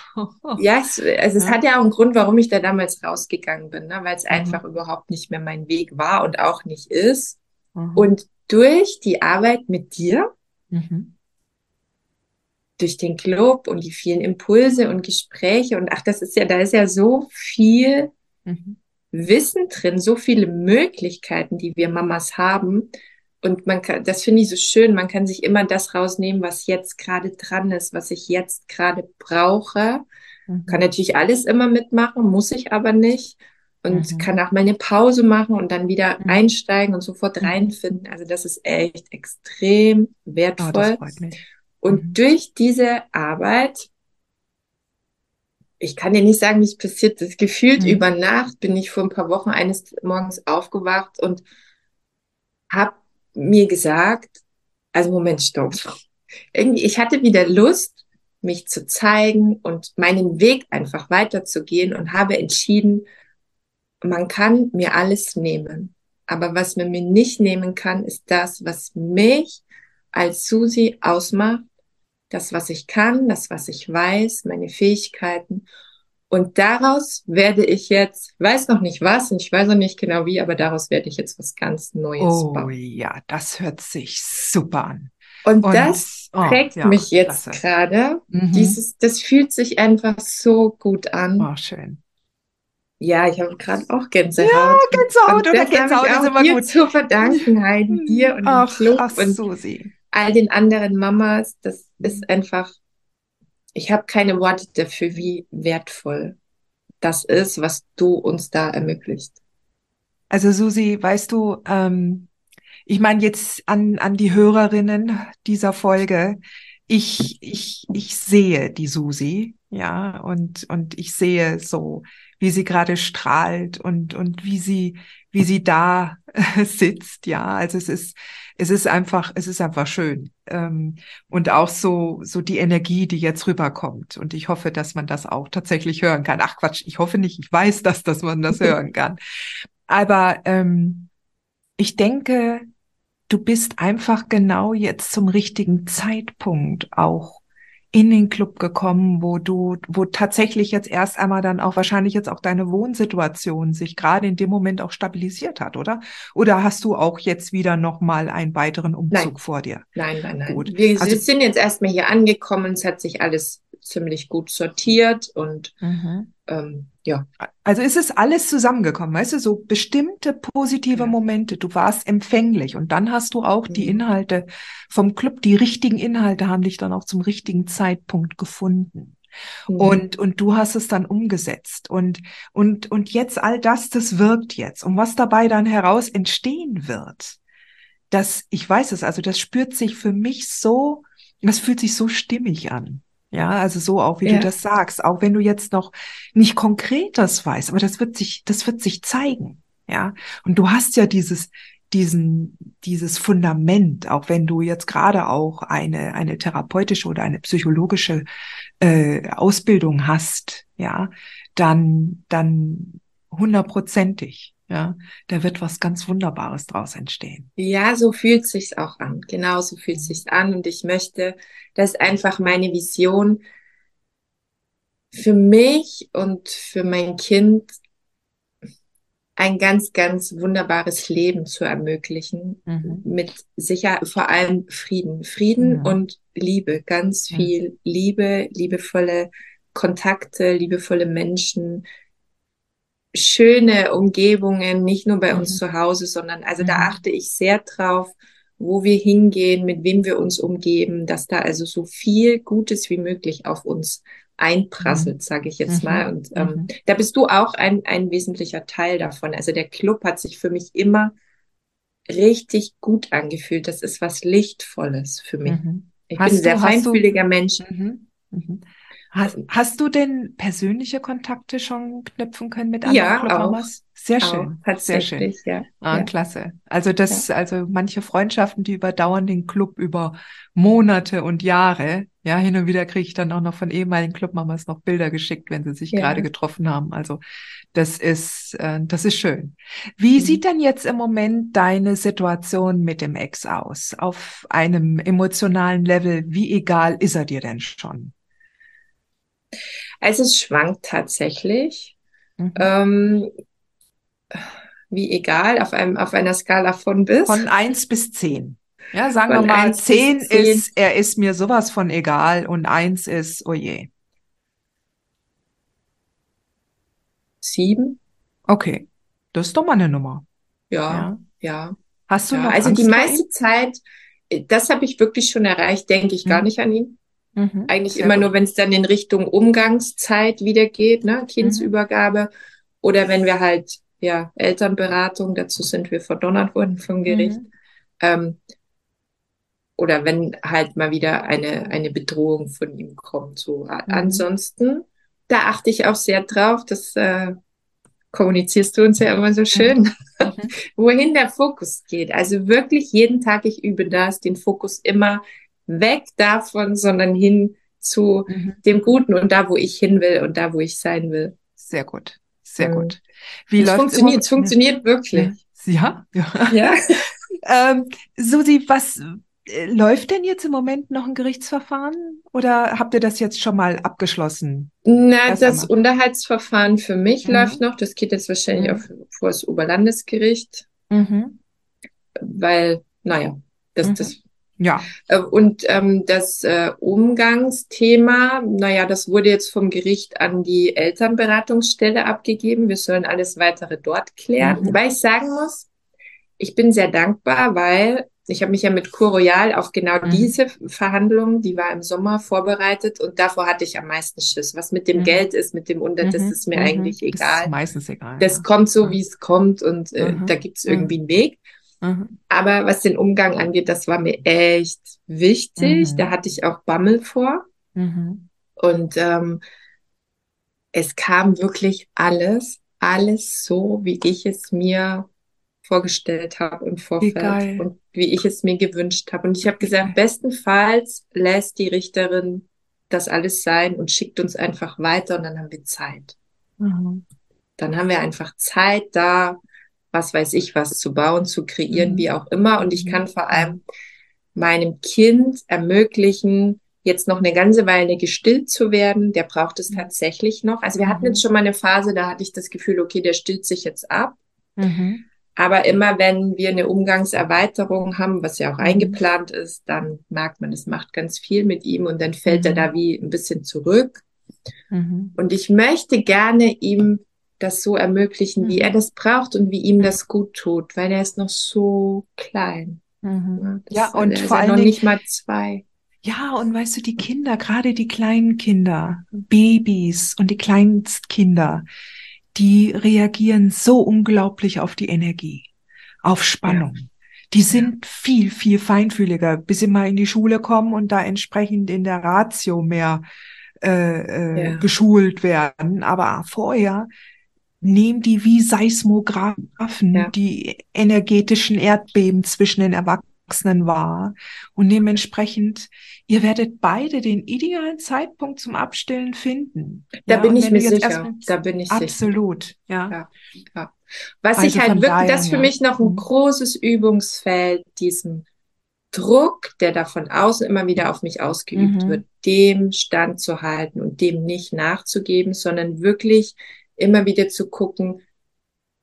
Ja, es, also es Ja. hat ja auch einen Grund, warum ich da damals rausgegangen bin, ne? weil es Mhm. einfach überhaupt nicht mehr mein Weg war und auch nicht ist. Mhm. Und durch die Arbeit mit dir, Mhm. durch den Club und die vielen Impulse und Gespräche und ach, das ist ja, da ist ja so viel Mhm. Wissen drin, so viele Möglichkeiten, die wir Mamas haben. Und man kann, das finde ich so schön, man kann sich immer das rausnehmen, was jetzt gerade dran ist, was ich jetzt gerade brauche. Mhm. Kann natürlich alles immer mitmachen, muss ich aber nicht. Und Mhm. kann auch mal eine Pause machen und dann wieder Mhm. einsteigen und sofort Mhm. reinfinden. Also das ist echt extrem Oh, wertvoll. mich. Und Mhm. durch diese Arbeit, ich kann dir nicht sagen, wie es passiert ist. Gefühlt Mhm. über Nacht bin ich vor ein paar Wochen eines Morgens aufgewacht und habe mir gesagt, also Moment, stopp. Irgendwie, ich hatte wieder Lust, mich zu zeigen und meinen Weg einfach weiterzugehen und habe entschieden, man kann mir alles nehmen. Aber was man mir nicht nehmen kann, ist das, was mich als Susi ausmacht. Das, was ich kann, das, was ich weiß, meine Fähigkeiten. Und daraus werde ich jetzt, weiß noch nicht was und ich weiß noch nicht genau wie, aber daraus werde ich jetzt was ganz Neues oh, bauen. Oh ja, das hört sich super an. Und, und das oh, prägt ja, mich jetzt gerade. Mhm. Dieses, das fühlt sich einfach so gut an. Oh, schön. Ja, ich habe gerade auch Gänsehaut. Ja, Gänsehaut oder Gänsehaut ist immer dir gut. zu verdanken, Heidi, dir und ach, dem Club ach, und Susi. All den anderen Mamas. Das ist einfach, ich habe keine Worte dafür, wie wertvoll das ist, was du uns da ermöglicht. Also Susi, weißt du, ähm, ich meine jetzt an, an die Hörerinnen dieser Folge, ich, ich, ich sehe die Susi, ja, und, und ich sehe so, wie sie gerade strahlt und, und wie sie, wie sie da sitzt, ja. Also es ist, es ist einfach, es ist einfach schön. Ähm, und auch so, so die Energie, die jetzt rüberkommt. Und ich hoffe, dass man das auch tatsächlich hören kann. Ach Quatsch, ich hoffe nicht, ich weiß das, dass man das hören kann. Aber ähm, ich denke, du bist einfach genau jetzt zum richtigen Zeitpunkt auch in den Club gekommen, wo du, wo tatsächlich jetzt erst einmal dann auch wahrscheinlich jetzt auch deine Wohnsituation sich gerade in dem Moment auch stabilisiert hat, oder? Oder hast du auch jetzt wieder noch mal einen weiteren Umzug nein. vor dir? Nein, nein, nein. Gut. Wir also, sind jetzt erstmal hier angekommen, es hat sich alles ziemlich gut sortiert und mhm. ähm, ja. Also ist es alles zusammengekommen, weißt du, so bestimmte positive ja. Momente. Du warst empfänglich und dann hast du auch mhm. die Inhalte vom Club, die richtigen Inhalte haben dich dann auch zum richtigen Zeitpunkt gefunden. Mhm. Und, und du hast es dann umgesetzt und, und, und jetzt all das, das wirkt jetzt. Und was dabei dann heraus entstehen wird, das, ich weiß es, also das spürt sich für mich so, das fühlt sich so stimmig an. Ja, also so auch, wie ja. du das sagst, auch wenn du jetzt noch nicht konkret das weißt, aber das wird sich, das wird sich zeigen. Ja, und du hast ja dieses, diesen, dieses Fundament, auch wenn du jetzt gerade auch eine, eine therapeutische oder eine psychologische äh, Ausbildung hast, ja, dann, dann hundertprozentig ja, da wird was ganz Wunderbares draus entstehen. Ja, so fühlt sich's auch an. Genau so fühlt sich's an. Und ich möchte, dass einfach meine Vision für mich und für mein Kind ein ganz, ganz wunderbares Leben zu ermöglichen. Mhm. Mit sicher, vor allem Frieden. Frieden mhm. und Liebe. Ganz viel mhm. Liebe, liebevolle Kontakte, liebevolle Menschen, schöne Umgebungen, nicht nur bei uns mhm. zu Hause, sondern also mhm. da achte ich sehr drauf, wo wir hingehen, mit wem wir uns umgeben, dass da also so viel Gutes wie möglich auf uns einprasselt, mhm. sage ich jetzt mhm. mal. Und ähm, mhm. da bist du auch ein, ein wesentlicher Teil davon. Also der Club hat sich für mich immer richtig gut angefühlt. Das ist was Lichtvolles für mich. Mhm. Ich hast bin ein sehr feinfühliger Mensch. Hast, hast du denn persönliche Kontakte schon knüpfen können mit anderen ja, Clubmamas? Sehr schön. Auch, sehr schön. Ja, ah, ja. Klasse. Also das, ja. also manche Freundschaften, die überdauern den Club über Monate und Jahre. Ja, hin und wieder kriege ich dann auch noch von ehemaligen Clubmamas noch Bilder geschickt, wenn sie sich gerade getroffen haben. Also das ist, äh, das ist schön. Wie mhm. sieht denn jetzt im Moment deine Situation mit dem Ex aus? Auf einem emotionalen Level, wie egal ist er dir denn schon? Also es schwankt tatsächlich. Mhm. Ähm, wie egal, auf, einem, auf einer Skala von bis. Von eins bis zehn. Ja, sagen von wir mal, zehn ist, er ist mir sowas von egal und eins ist, oh je. Sieben. Okay. Das ist doch mal eine Nummer. Ja, ja. ja. Hast du ja, noch Also Angst die meiste Zeit, das habe ich wirklich schon erreicht, denke ich mhm. gar nicht an ihn. Mhm, Eigentlich immer gut. nur, wenn es dann in Richtung Umgangszeit wieder geht, ne? Kindsübergabe. Mhm. Oder wenn wir halt, ja, Elternberatung, dazu sind wir verdonnert worden vom Gericht. Mhm. Ähm, oder wenn halt mal wieder eine, eine Bedrohung von ihm kommt. So. Mhm. Ansonsten, da achte ich auch sehr drauf, das äh, kommunizierst du uns ja immer so schön, mhm. wohin der Fokus geht. Also wirklich jeden Tag, ich übe das, den Fokus immer weg davon, sondern hin zu mhm. dem Guten und da, wo ich hin will und da, wo ich sein will. Sehr gut, sehr mhm. gut. Wie es läuft funktioniert, es funktioniert wirklich. Ja, ja. Ja. ähm, Susi, was äh, läuft denn jetzt im Moment noch ein Gerichtsverfahren oder habt ihr das jetzt schon mal abgeschlossen? Na, das einmal. Unterhaltsverfahren für mich Mhm. läuft noch. Das geht jetzt wahrscheinlich Mhm. auf, vor das Oberlandesgericht, Mhm. weil, naja, das, Mhm. das Ja. Äh, Und ähm, das äh, Umgangsthema, naja, das wurde jetzt vom Gericht an die Elternberatungsstelle abgegeben. Wir sollen alles weitere dort klären. Mhm. Weil ich sagen muss, ich bin sehr dankbar, weil ich habe mich ja mit Kur Royal auf genau Mhm. diese Verhandlung, die war im Sommer vorbereitet und davor hatte ich am meisten Schiss. Was mit dem Mhm. Geld ist, mit dem Unter, das Mhm. ist mir Mhm. eigentlich Ist egal. meistens egal. Das ja. kommt so, wie es kommt und äh, Mhm. da gibt es irgendwie einen Weg. Mhm. Aber was den Umgang angeht, das war mir echt wichtig. Mhm. Da hatte ich auch Bammel vor. Mhm. Und ähm, es kam wirklich alles, alles so, wie ich es mir vorgestellt habe im Vorfeld geil. und wie ich es mir gewünscht habe. Und ich habe Wie gesagt, bestenfalls lässt die Richterin das alles sein und schickt uns einfach weiter und dann haben wir Zeit. Mhm. Dann haben wir einfach Zeit da, was weiß ich, was zu bauen, zu kreieren, Mhm. wie auch immer. Und ich Mhm. kann vor allem meinem Kind ermöglichen, jetzt noch eine ganze Weile gestillt zu werden. Der braucht es Mhm. tatsächlich noch. Also wir hatten Mhm. jetzt schon mal eine Phase, da hatte ich das Gefühl, okay, der stillt sich jetzt ab. Mhm. Aber immer wenn wir eine Umgangserweiterung haben, was ja auch Mhm. eingeplant ist, dann merkt man, es macht ganz viel mit ihm und dann fällt er Mhm. da wie ein bisschen zurück. Mhm. Und ich möchte gerne ihm das so ermöglichen, wie Mhm. er das braucht und wie ihm Mhm. das gut tut, weil er ist noch so klein. Mhm. Ja, Ja, und er ist vor ja allen noch Dingen, nicht mal zwei. ja, und weißt du, die Kinder, gerade die kleinen Kinder, Babys und die Kleinstkinder, die reagieren so unglaublich auf die Energie, auf Ja, Spannung. Die ja, sind viel, viel feinfühliger, bis sie mal in die Schule kommen und da entsprechend in der Ratio mehr äh, äh, ja, geschult werden. Aber vorher nehmen die wie Seismographen ja, die energetischen Erdbeben zwischen den Erwachsenen wahr. Und dementsprechend, ihr werdet beide den idealen Zeitpunkt zum Abstillen finden. Da Ja, bin ich mir sicher. Da bin ich sicher. absolut, ja. Ja, ja. Was ich Also halt von wirklich, das daher, ist für mich noch ein Mhm. großes Übungsfeld, diesen Druck, der da von außen immer wieder auf mich ausgeübt wird, Mhm. dem standzuhalten und dem nicht nachzugeben, sondern wirklich immer wieder zu gucken,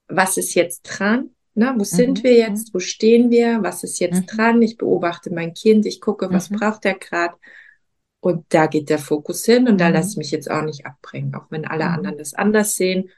was ist jetzt dran? Na, wo sind Mhm. wir Mhm. jetzt? Wo stehen wir? Was ist jetzt Mhm. dran? Ich beobachte mein Kind, ich gucke, was Mhm. braucht er gerade? Und da geht der Fokus hin und da lasse ich Mhm. mich jetzt auch nicht abbringen, auch wenn alle Mhm. anderen das anders sehen.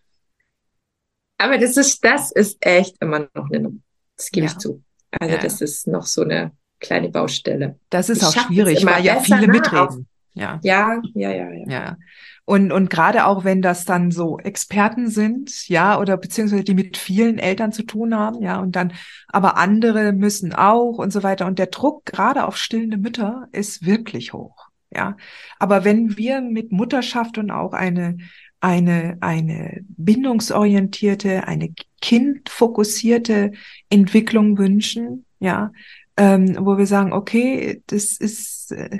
Aber das ist, das ist echt immer noch eine Nummer. Das gebe ich Ja, zu. Also ja, das ist noch so eine kleine Baustelle. Das ist Ich auch schwierig, weil ja viele ne? Mitreden. Ja. ja, ja, ja, ja. Ja. Und, und gerade auch wenn das dann so Experten sind, ja, oder beziehungsweise die mit vielen Eltern zu tun haben, ja, und dann, aber andere müssen auch und so weiter. Und der Druck gerade auf stillende Mütter ist wirklich hoch, ja. Aber wenn wir mit Mutterschaft und auch eine, eine, eine bindungsorientierte, eine kindfokussierte Entwicklung wünschen, ja, ähm, wo wir sagen, okay, das ist, äh,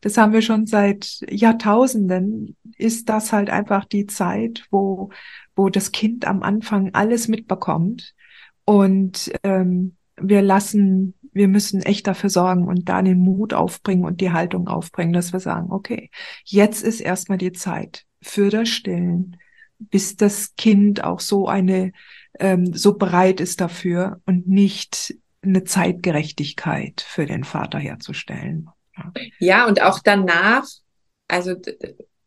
das haben wir schon seit Jahrtausenden, ist das halt einfach die Zeit, wo, wo das Kind am Anfang alles mitbekommt. Und ähm, wir lassen, wir müssen echt dafür sorgen und da den Mut aufbringen und die Haltung aufbringen, dass wir sagen, okay, jetzt ist erstmal die Zeit für das Stillen, bis das Kind auch so eine, ähm, so bereit ist dafür und nicht eine Zeitgerechtigkeit für den Vater herzustellen. Ja. Ja, und auch danach, also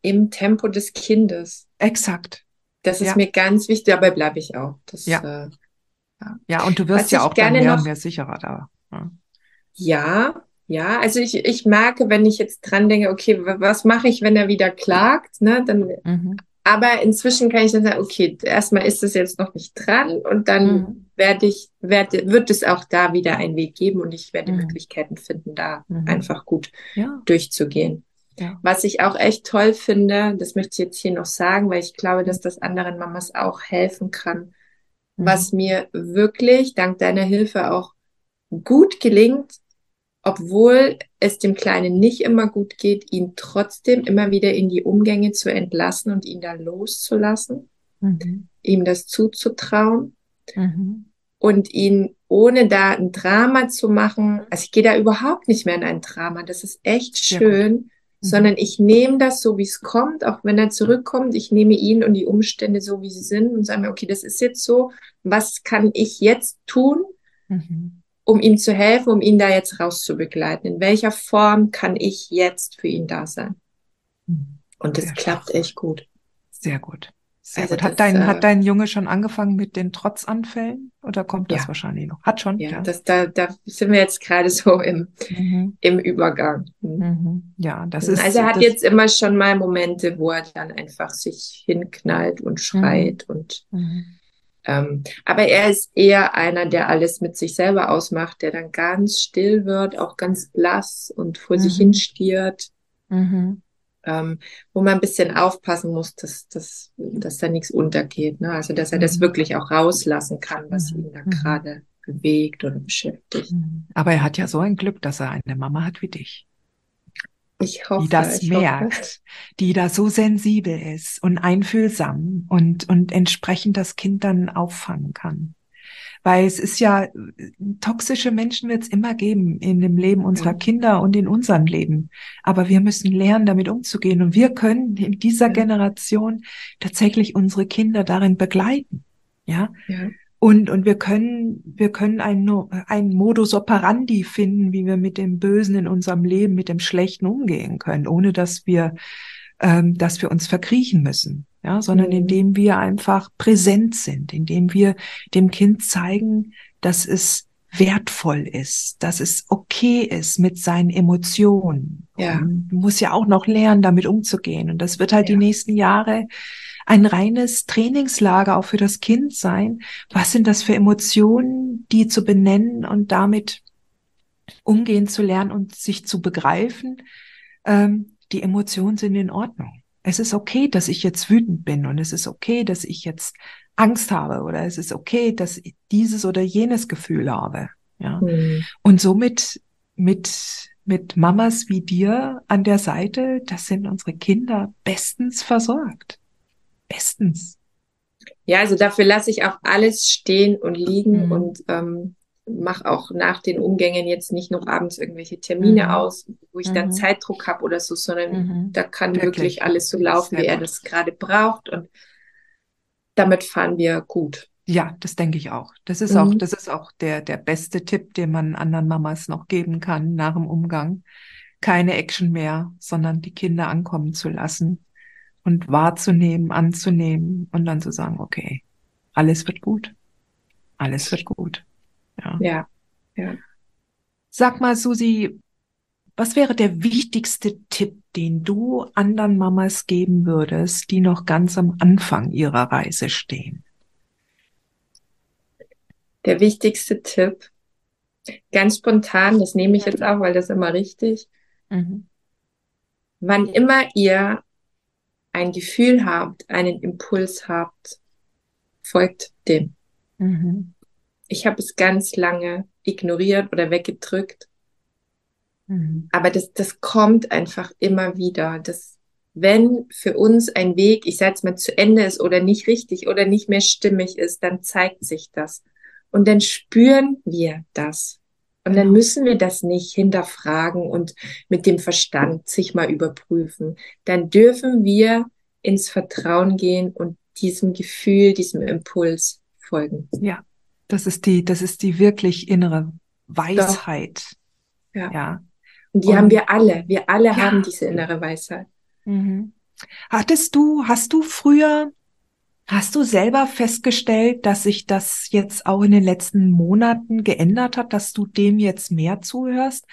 im Tempo des Kindes. Exakt. Das ist Ja, mir ganz wichtig, dabei bleibe ich auch. Das, ja, äh, ja. ja. Und du wirst Was ja auch gerne mehr und noch, mehr sicherer da. Ja. ja, also ich, ich merke, wenn ich jetzt dran denke, okay, wa- was mache ich, wenn er wieder klagt, ne, dann, Mhm. Aber inzwischen kann ich dann sagen, okay, erstmal ist es jetzt noch nicht dran und dann Mhm. werde ich, werde, wird es auch da wieder einen Weg geben und ich werde Mhm. Möglichkeiten finden, da Mhm. einfach gut Ja, durchzugehen. ja. Was ich auch echt toll finde, das möchte ich jetzt hier noch sagen, weil ich glaube, dass das anderen Mamas auch helfen kann, was Mhm. mir wirklich dank deiner Hilfe auch gut gelingt, obwohl es dem Kleinen nicht immer gut geht, ihn trotzdem immer wieder in die Umgänge zu entlassen und ihn da loszulassen. Mhm. ihm das zuzutrauen Mhm. und ihn ohne da ein Drama zu machen, also ich gehe da überhaupt nicht mehr in ein Drama, das ist echt schön, Mhm. sondern ich nehme das so, wie es kommt, auch wenn er zurückkommt, ich nehme ihn und die Umstände so, wie sie sind und sage mir, okay, das ist jetzt so, was kann ich jetzt tun, Mhm. Um ihm zu helfen, um ihn da jetzt rauszubegleiten? In welcher Form kann ich jetzt für ihn da sein? Mhm. Und das Sehr klappt schön. echt gut. Sehr gut. Sehr Also gut. Hat das, dein, äh, hat dein Junge schon angefangen mit den Trotzanfällen oder kommt das Ja. wahrscheinlich noch? Hat schon, Ja, ja. das, da, da sind wir jetzt gerade so im, Mhm. im Übergang. Mhm. Mhm. Ja, das ist. also er hat jetzt immer schon mal Momente, wo er dann einfach sich hinknallt und schreit und Mhm. Ähm, aber er ist eher einer, der alles mit sich selber ausmacht, der dann ganz still wird, auch ganz blass und vor sich Mhm. hin stiert, Mhm. ähm, wo man ein bisschen aufpassen muss, dass, dass, dass da nichts untergeht. Ne? Also dass er das Mhm. wirklich auch rauslassen kann, was Mhm. ihn da Mhm. gerade bewegt oder beschäftigt. Aber er hat ja so ein Glück, dass er eine Mama hat wie dich. Ich hoffe, die das ich hoffe. merkt, die da so sensibel ist und einfühlsam und, und entsprechend das Kind dann auffangen kann. Weil es ist ja, toxische Menschen wird es immer geben in dem Leben unserer. Kinder und in unserem Leben. Aber wir müssen lernen, damit umzugehen. Und wir können in dieser. Generation tatsächlich unsere Kinder darin begleiten. Ja. Ja. Und, und wir können, wir können einen, einen Modus operandi finden, wie wir mit dem Bösen in unserem Leben, mit dem Schlechten umgehen können, ohne dass wir, ähm, dass wir uns verkriechen müssen. Ja, sondern Mhm. indem wir einfach präsent sind, indem wir dem Kind zeigen, dass es wertvoll ist, dass es okay ist mit seinen Emotionen. Ja. Und muss ja auch noch lernen, damit umzugehen. Und das wird halt Ja. die nächsten Jahre ein reines Trainingslager auch für das Kind sein. Was sind das für Emotionen, die zu benennen und damit umgehen zu lernen und sich zu begreifen? Ähm, die Emotionen sind in Ordnung. Es ist okay, dass ich jetzt wütend bin und es ist okay, dass ich jetzt Angst habe oder es ist okay, dass ich dieses oder jenes Gefühl habe. Ja. Mhm. Und somit mit, mit Mamas wie dir an der Seite, das sind unsere Kinder bestens versorgt. Bestens. Ja, also dafür lasse ich auch alles stehen und liegen Mhm. und ähm, mache auch nach den Umgängen jetzt nicht noch abends irgendwelche Termine Mhm. aus, wo ich dann Mhm. Zeitdruck habe oder so, sondern Mhm. da kann Wirklich. wirklich alles so laufen, Sehr wie er gut. das gerade braucht und damit fahren wir gut. Ja, das denke ich auch. Das ist auch, Mhm. das ist auch der, der beste Tipp, den man anderen Mamas noch geben kann nach dem Umgang. Keine Action mehr, sondern die Kinder ankommen zu lassen und wahrzunehmen, anzunehmen und dann zu sagen, okay, alles wird gut. Alles wird gut. Ja. Ja, ja. Sag mal, Susi, was wäre der wichtigste Tipp, den du anderen Mamas geben würdest, die noch ganz am Anfang ihrer Reise stehen? Der wichtigste Tipp, ganz spontan, das nehme ich jetzt auch, weil das ist immer richtig. Mhm. Wann immer ihr ein Gefühl habt, einen Impuls habt, folgt dem. Mhm. Ich habe es ganz lange ignoriert oder weggedrückt, Mhm. aber das, das kommt einfach immer wieder. Das, wenn für uns ein Weg, ich sage jetzt mal, zu Ende ist oder nicht richtig oder nicht mehr stimmig ist, dann zeigt sich das. Und dann spüren wir das. Und dann müssen wir das nicht hinterfragen und mit dem Verstand sich mal überprüfen. Dann dürfen wir ins Vertrauen gehen und diesem Gefühl, diesem Impuls folgen. Ja, das ist die, das ist die wirklich innere Weisheit. Ja. Ja. Und die Und- haben wir alle. Wir alle Ja. haben diese innere Weisheit. Mhm. Hattest du, hast du früher, hast du selber festgestellt, dass sich das jetzt auch in den letzten Monaten geändert hat, dass du dem jetzt mehr zuhörst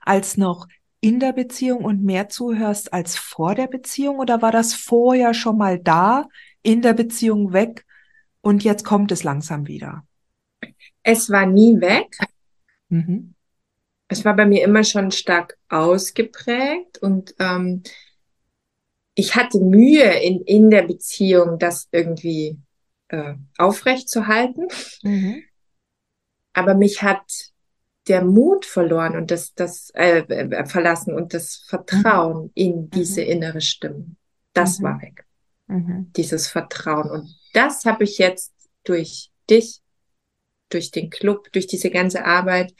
als noch in der Beziehung und mehr zuhörst als vor der Beziehung? Oder war das vorher schon mal da, in der Beziehung weg und jetzt kommt es langsam wieder? Es war nie weg. Mhm. Es war bei mir immer schon stark ausgeprägt und ähm, ich hatte Mühe in, in der Beziehung, das irgendwie äh, aufrecht zu halten. Mhm. Aber mich hat der Mut verloren und das, das äh, äh, verlassen und das Vertrauen in diese innere Stimme. Das Mhm. war weg. mhm. dieses Vertrauen. Und das habe ich jetzt durch dich, durch den Club, durch diese ganze Arbeit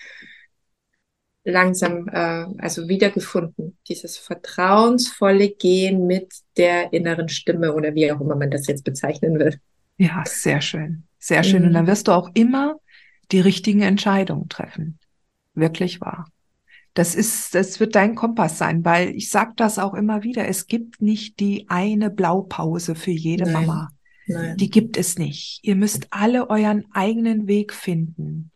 langsam äh, also wiedergefunden. Dieses vertrauensvolle Gehen mit der inneren Stimme oder wie auch immer man das jetzt bezeichnen will. Ja, sehr schön. Sehr schön. Mhm. Und dann wirst du auch immer die richtigen Entscheidungen treffen. Wirklich wahr. Das ist, das wird dein Kompass sein, weil ich sag das auch immer wieder. Es gibt nicht die eine Blaupause für jede Nein. Mama. Nein. Die gibt es nicht. Ihr müsst alle euren eigenen Weg finden.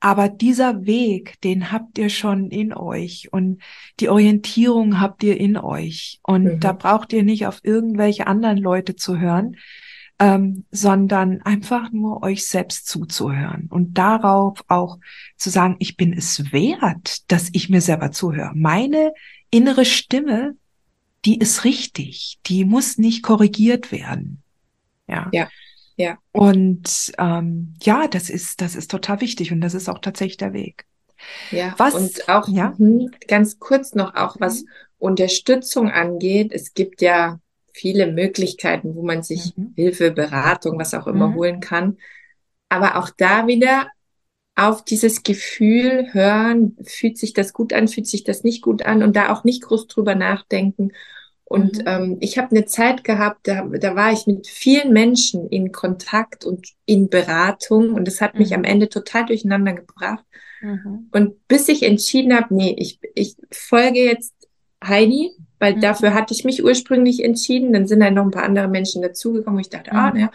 Aber dieser Weg, den habt ihr schon in euch und die Orientierung habt ihr in euch. Und mhm. da braucht ihr nicht auf irgendwelche anderen Leute zu hören, ähm, sondern einfach nur euch selbst zuzuhören und darauf auch zu sagen, ich bin es wert, dass ich mir selber zuhöre. Meine innere Stimme, die ist richtig, die muss nicht korrigiert werden. Ja. Ja. Ja. Und ähm, ja, das ist, das ist total wichtig und das ist auch tatsächlich der Weg. Ja, was, und auch ja? Mh, ganz kurz noch auch, was mhm. Unterstützung angeht. Es gibt ja viele Möglichkeiten, wo man sich mhm. Hilfe, Beratung, was auch immer mhm. holen kann. Aber auch da wieder auf dieses Gefühl hören, fühlt sich das gut an, fühlt sich das nicht gut an und da auch nicht groß drüber nachdenken und mhm. ähm, ich habe eine Zeit gehabt, da, da war ich mit vielen Menschen in Kontakt und in Beratung und das hat mhm. mich am Ende total durcheinander gebracht. Mhm. Und bis ich entschieden habe, nee, ich, ich folge jetzt Heidi, weil mhm. dafür hatte ich mich ursprünglich entschieden. Dann sind halt noch ein paar andere Menschen dazugekommen, ich dachte, ah, mhm. ja.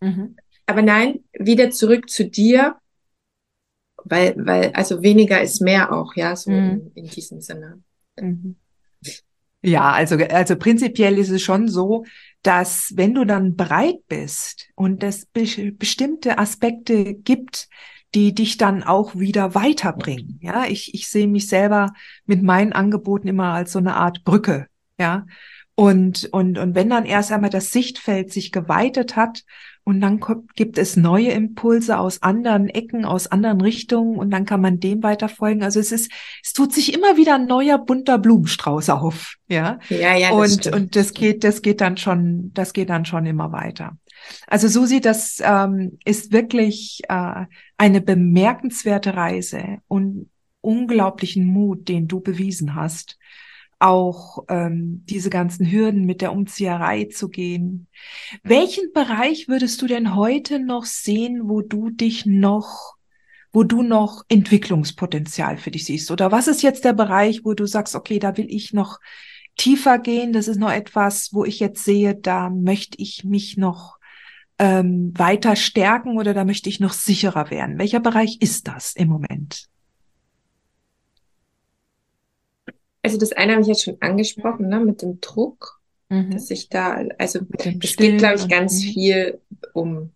Mhm. Aber nein, wieder zurück zu dir, weil, weil, also weniger ist mehr auch, ja, so in, in diesem Sinne. Ja, also, also prinzipiell ist es schon so, dass wenn du dann bereit bist und es be bestimmte Aspekte gibt, die dich dann auch wieder weiterbringen. Ja, ich, ich sehe mich selber mit meinen Angeboten immer als so eine Art Brücke. Ja, und, und, und wenn dann erst einmal das Sichtfeld sich geweitet hat und dann kommt, gibt es neue Impulse aus anderen Ecken, aus anderen Richtungen und dann kann man dem weiterfolgen. Also es ist, es tut sich immer wieder ein neuer bunter Blumenstrauß auf. Ja, ja, ja. Das und, stimmt. und das geht, das geht dann schon, das geht dann schon immer weiter. Also Susi, das ähm, ist wirklich äh, eine bemerkenswerte Reise und unglaublichen Mut, den du bewiesen hast auch ähm, diese ganzen Hürden mit der Umzieherei zu gehen. Welchen Bereich würdest du denn heute noch sehen, wo du dich noch, wo du noch Entwicklungspotenzial für dich siehst? Oder was ist jetzt der Bereich, wo du sagst, okay, da will ich noch tiefer gehen, das ist noch etwas, wo ich jetzt sehe, da möchte ich mich noch ähm, weiter stärken oder da möchte ich noch sicherer werden. Welcher Bereich ist das im Moment? Also das eine habe ich jetzt schon angesprochen, ne, mit dem Druck, mhm. dass ich da, also es geht, glaube ich, ganz viel um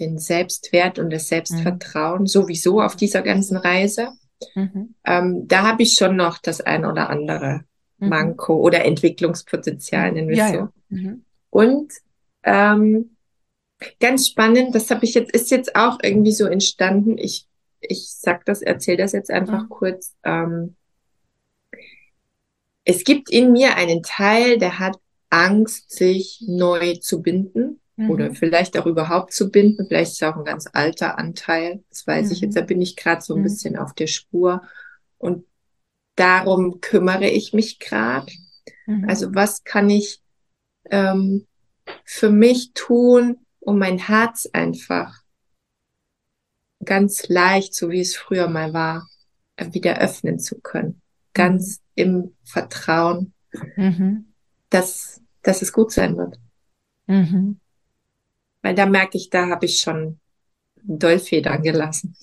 den Selbstwert und das Selbstvertrauen mhm. sowieso auf dieser ganzen Reise. Mhm. Ähm, da habe ich schon noch das ein oder andere mhm. Manko oder Entwicklungspotenzial, nennen wir es ja, so. Ja. Mhm. Und ähm, ganz spannend, das habe ich jetzt, ist jetzt auch irgendwie so entstanden. Ich, ich sag das, erzähle das jetzt einfach mhm. kurz. Ähm, es gibt in mir einen Teil, der hat Angst, sich neu zu binden mhm. oder vielleicht auch überhaupt zu binden. Vielleicht ist es auch ein ganz alter Anteil. Das weiß mhm. ich jetzt. Da bin ich gerade so ein mhm. bisschen auf der Spur. Und darum kümmere ich mich gerade. Mhm. Also was kann ich ähm, für mich tun, um mein Herz einfach ganz leicht, so wie es früher mal war, wieder öffnen zu können ganz im Vertrauen, mhm. dass, dass es gut sein wird. Mhm. Weil da merke ich, da habe ich schon Dollfedern gelassen.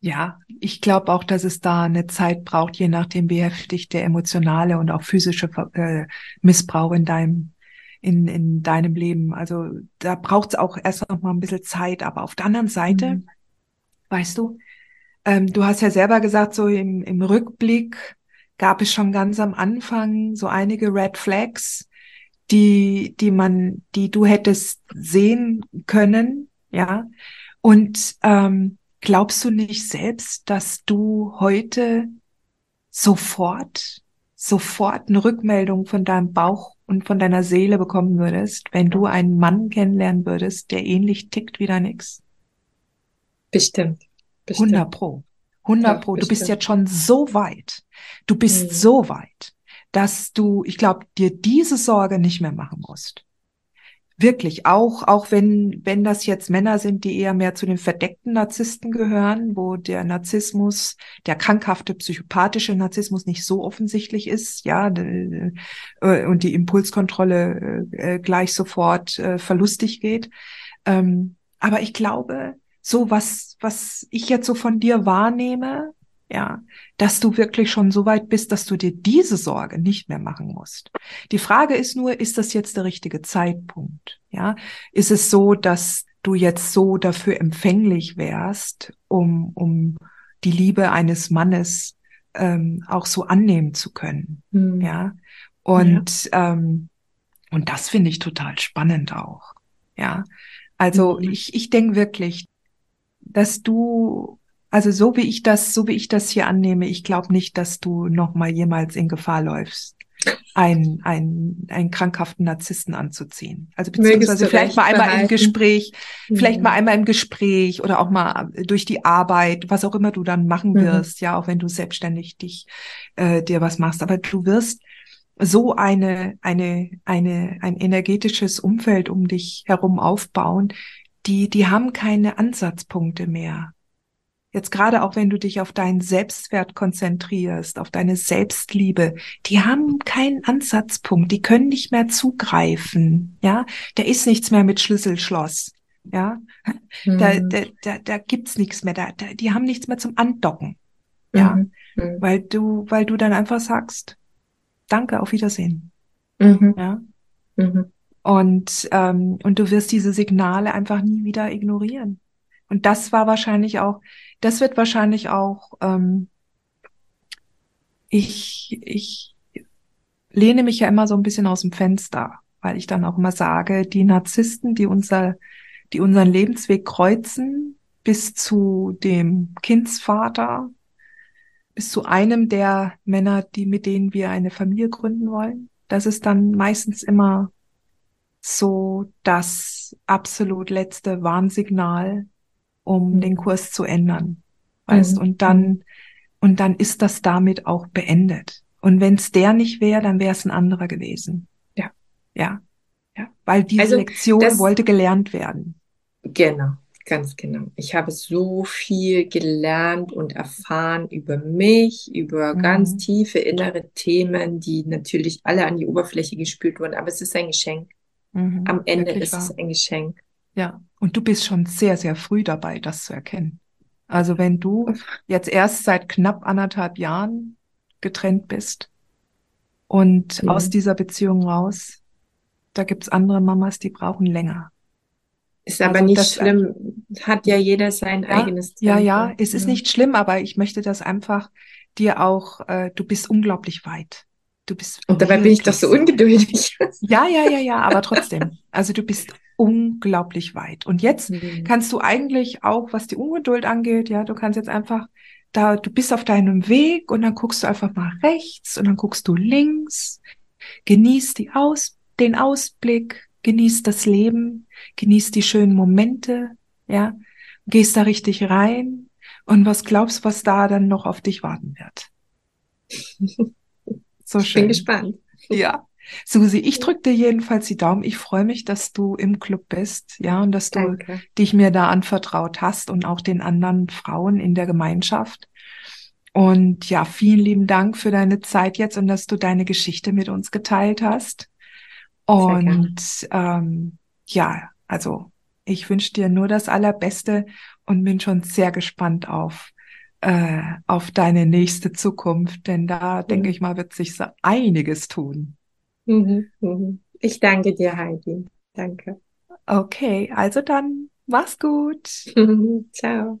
Ja, ich glaube auch, dass es da eine Zeit braucht, je nachdem, wie heftig der emotionale und auch physische äh, Missbrauch in deinem in, in deinem Leben. Also da braucht es auch erst noch mal ein bisschen Zeit. Aber auf der anderen Seite, mhm. weißt du, ähm, du hast ja selber gesagt, so im, im Rückblick gab es schon ganz am Anfang so einige Red Flags, die, die man, die du hättest sehen können, ja. Und ähm, glaubst du nicht selbst, dass du heute sofort, sofort eine Rückmeldung von deinem Bauch und von deiner Seele bekommen würdest, wenn du einen Mann kennenlernen würdest, der ähnlich tickt wie dein Ex? Bestimmt. bestimmt. 100 pro. 100 Ja, pro. Du bist jetzt schon so weit. Du bist Mhm. so weit, dass du, ich glaube, dir diese Sorge nicht mehr machen musst. Wirklich, auch, auch wenn, wenn das jetzt Männer sind, die eher mehr zu den verdeckten Narzissten gehören, wo der Narzissmus, der krankhafte psychopathische Narzissmus nicht so offensichtlich ist, ja, äh, und die Impulskontrolle äh, äh, gleich sofort verlustig geht. Ähm, aber ich glaube, so was, was ich jetzt so von dir wahrnehme, ja, dass du wirklich schon so weit bist, dass du dir diese Sorge nicht mehr machen musst. Die Frage ist nur, ist das jetzt der richtige Zeitpunkt? Ja, ist es so, dass du jetzt so dafür empfänglich wärst, um, um die Liebe eines Mannes ähm, auch so annehmen zu können? Mhm. Ja, und, ähm, und das finde ich total spannend auch. Ja, also Mhm. ich, ich denke wirklich, dass du, also so wie ich das, so wie ich das hier annehme, ich glaube nicht, dass du noch mal jemals in Gefahr läufst, einen, einen, einen krankhaften Narzissten anzuziehen. Also beziehungsweise vielleicht mal einmal im behalten. Gespräch, vielleicht Mhm. mal einmal im Gespräch oder auch mal durch die Arbeit, was auch immer du dann machen Mhm. wirst, ja, auch wenn du selbstständig dich äh, dir was machst, aber du wirst so eine eine eine ein energetisches Umfeld um dich herum aufbauen, die die haben keine Ansatzpunkte mehr. Jetzt gerade auch wenn du dich auf deinen Selbstwert konzentrierst, auf deine Selbstliebe, die haben keinen Ansatzpunkt, die können nicht mehr zugreifen, ja? Da ist nichts mehr mit Schlüssel-Schloss, ja? Da, Mhm. da, da, da gibt's nichts mehr, da, da, die haben nichts mehr zum Andocken, ja? Mhm. Mhm. Weil du, weil du dann einfach sagst, danke, auf Wiedersehen, Mhm. ja? Mhm. Und, ähm, und du wirst diese Signale einfach nie wieder ignorieren. Und das war wahrscheinlich auch, das wird wahrscheinlich auch, ähm, ich, ich lehne mich ja immer so ein bisschen aus dem Fenster, weil ich dann auch immer sage, die Narzissten, die unser, die unseren Lebensweg kreuzen, bis zu dem Kindsvater, bis zu einem der Männer, die, mit denen wir eine Familie gründen wollen. Das ist dann meistens immer so das absolut letzte Warnsignal, um Mhm. den Kurs zu ändern. Weißt, Mhm. und dann, und dann ist das damit auch beendet. Und wenn es der nicht wäre, dann wäre es ein anderer gewesen. Ja. Ja. Ja. Weil diese Also, Lektion wollte gelernt werden. Genau, ganz genau. Ich habe so viel gelernt und erfahren über mich, über Mhm. ganz tiefe innere Themen, die natürlich alle an die Oberfläche gespült wurden. Aber es ist ein Geschenk. Mhm. Am Ende ist es wahr. ein Geschenk. Ja. Und du bist schon sehr, sehr früh dabei, das zu erkennen. Also wenn du jetzt erst seit knapp anderthalb Jahren getrennt bist und Mhm. aus dieser Beziehung raus, da gibt's andere Mamas, die brauchen länger. Ist aber Also nicht das- schlimm. Hat ja jeder sein Ja, eigenes ja, Tempo. ja, es ist Ja. nicht schlimm, aber ich möchte das einfach dir auch, äh, du bist unglaublich weit. Du bist Und dabei bin ich doch so ungeduldig. Ja, ja, ja, ja, aber trotzdem. Also du bist unglaublich weit. Und jetzt Mhm. kannst du eigentlich auch, was die Ungeduld angeht, ja, du kannst jetzt einfach da, du bist auf deinem Weg und dann guckst du einfach mal rechts und dann guckst du links, genießt die Aus, den Ausblick, genießt das Leben, genießt die schönen Momente, ja, gehst da richtig rein und was glaubst, was da dann noch auf dich warten wird? So Ich bin schön. gespannt. Ja. Susi, ich drücke dir jedenfalls die Daumen. Ich freue mich, dass du im Club bist, ja, und dass du Danke. dich mir da anvertraut hast und auch den anderen Frauen in der Gemeinschaft. Und ja, vielen lieben Dank für deine Zeit jetzt und dass du deine Geschichte mit uns geteilt hast. Und ähm, ja, also ich wünsche dir nur das Allerbeste und bin schon sehr gespannt auf äh, auf deine nächste Zukunft, denn da denke ich mal wird sich so einiges tun. Mhm. Mhm. Ich danke dir, Heidi. Danke. Okay, also dann mach's gut. Ciao.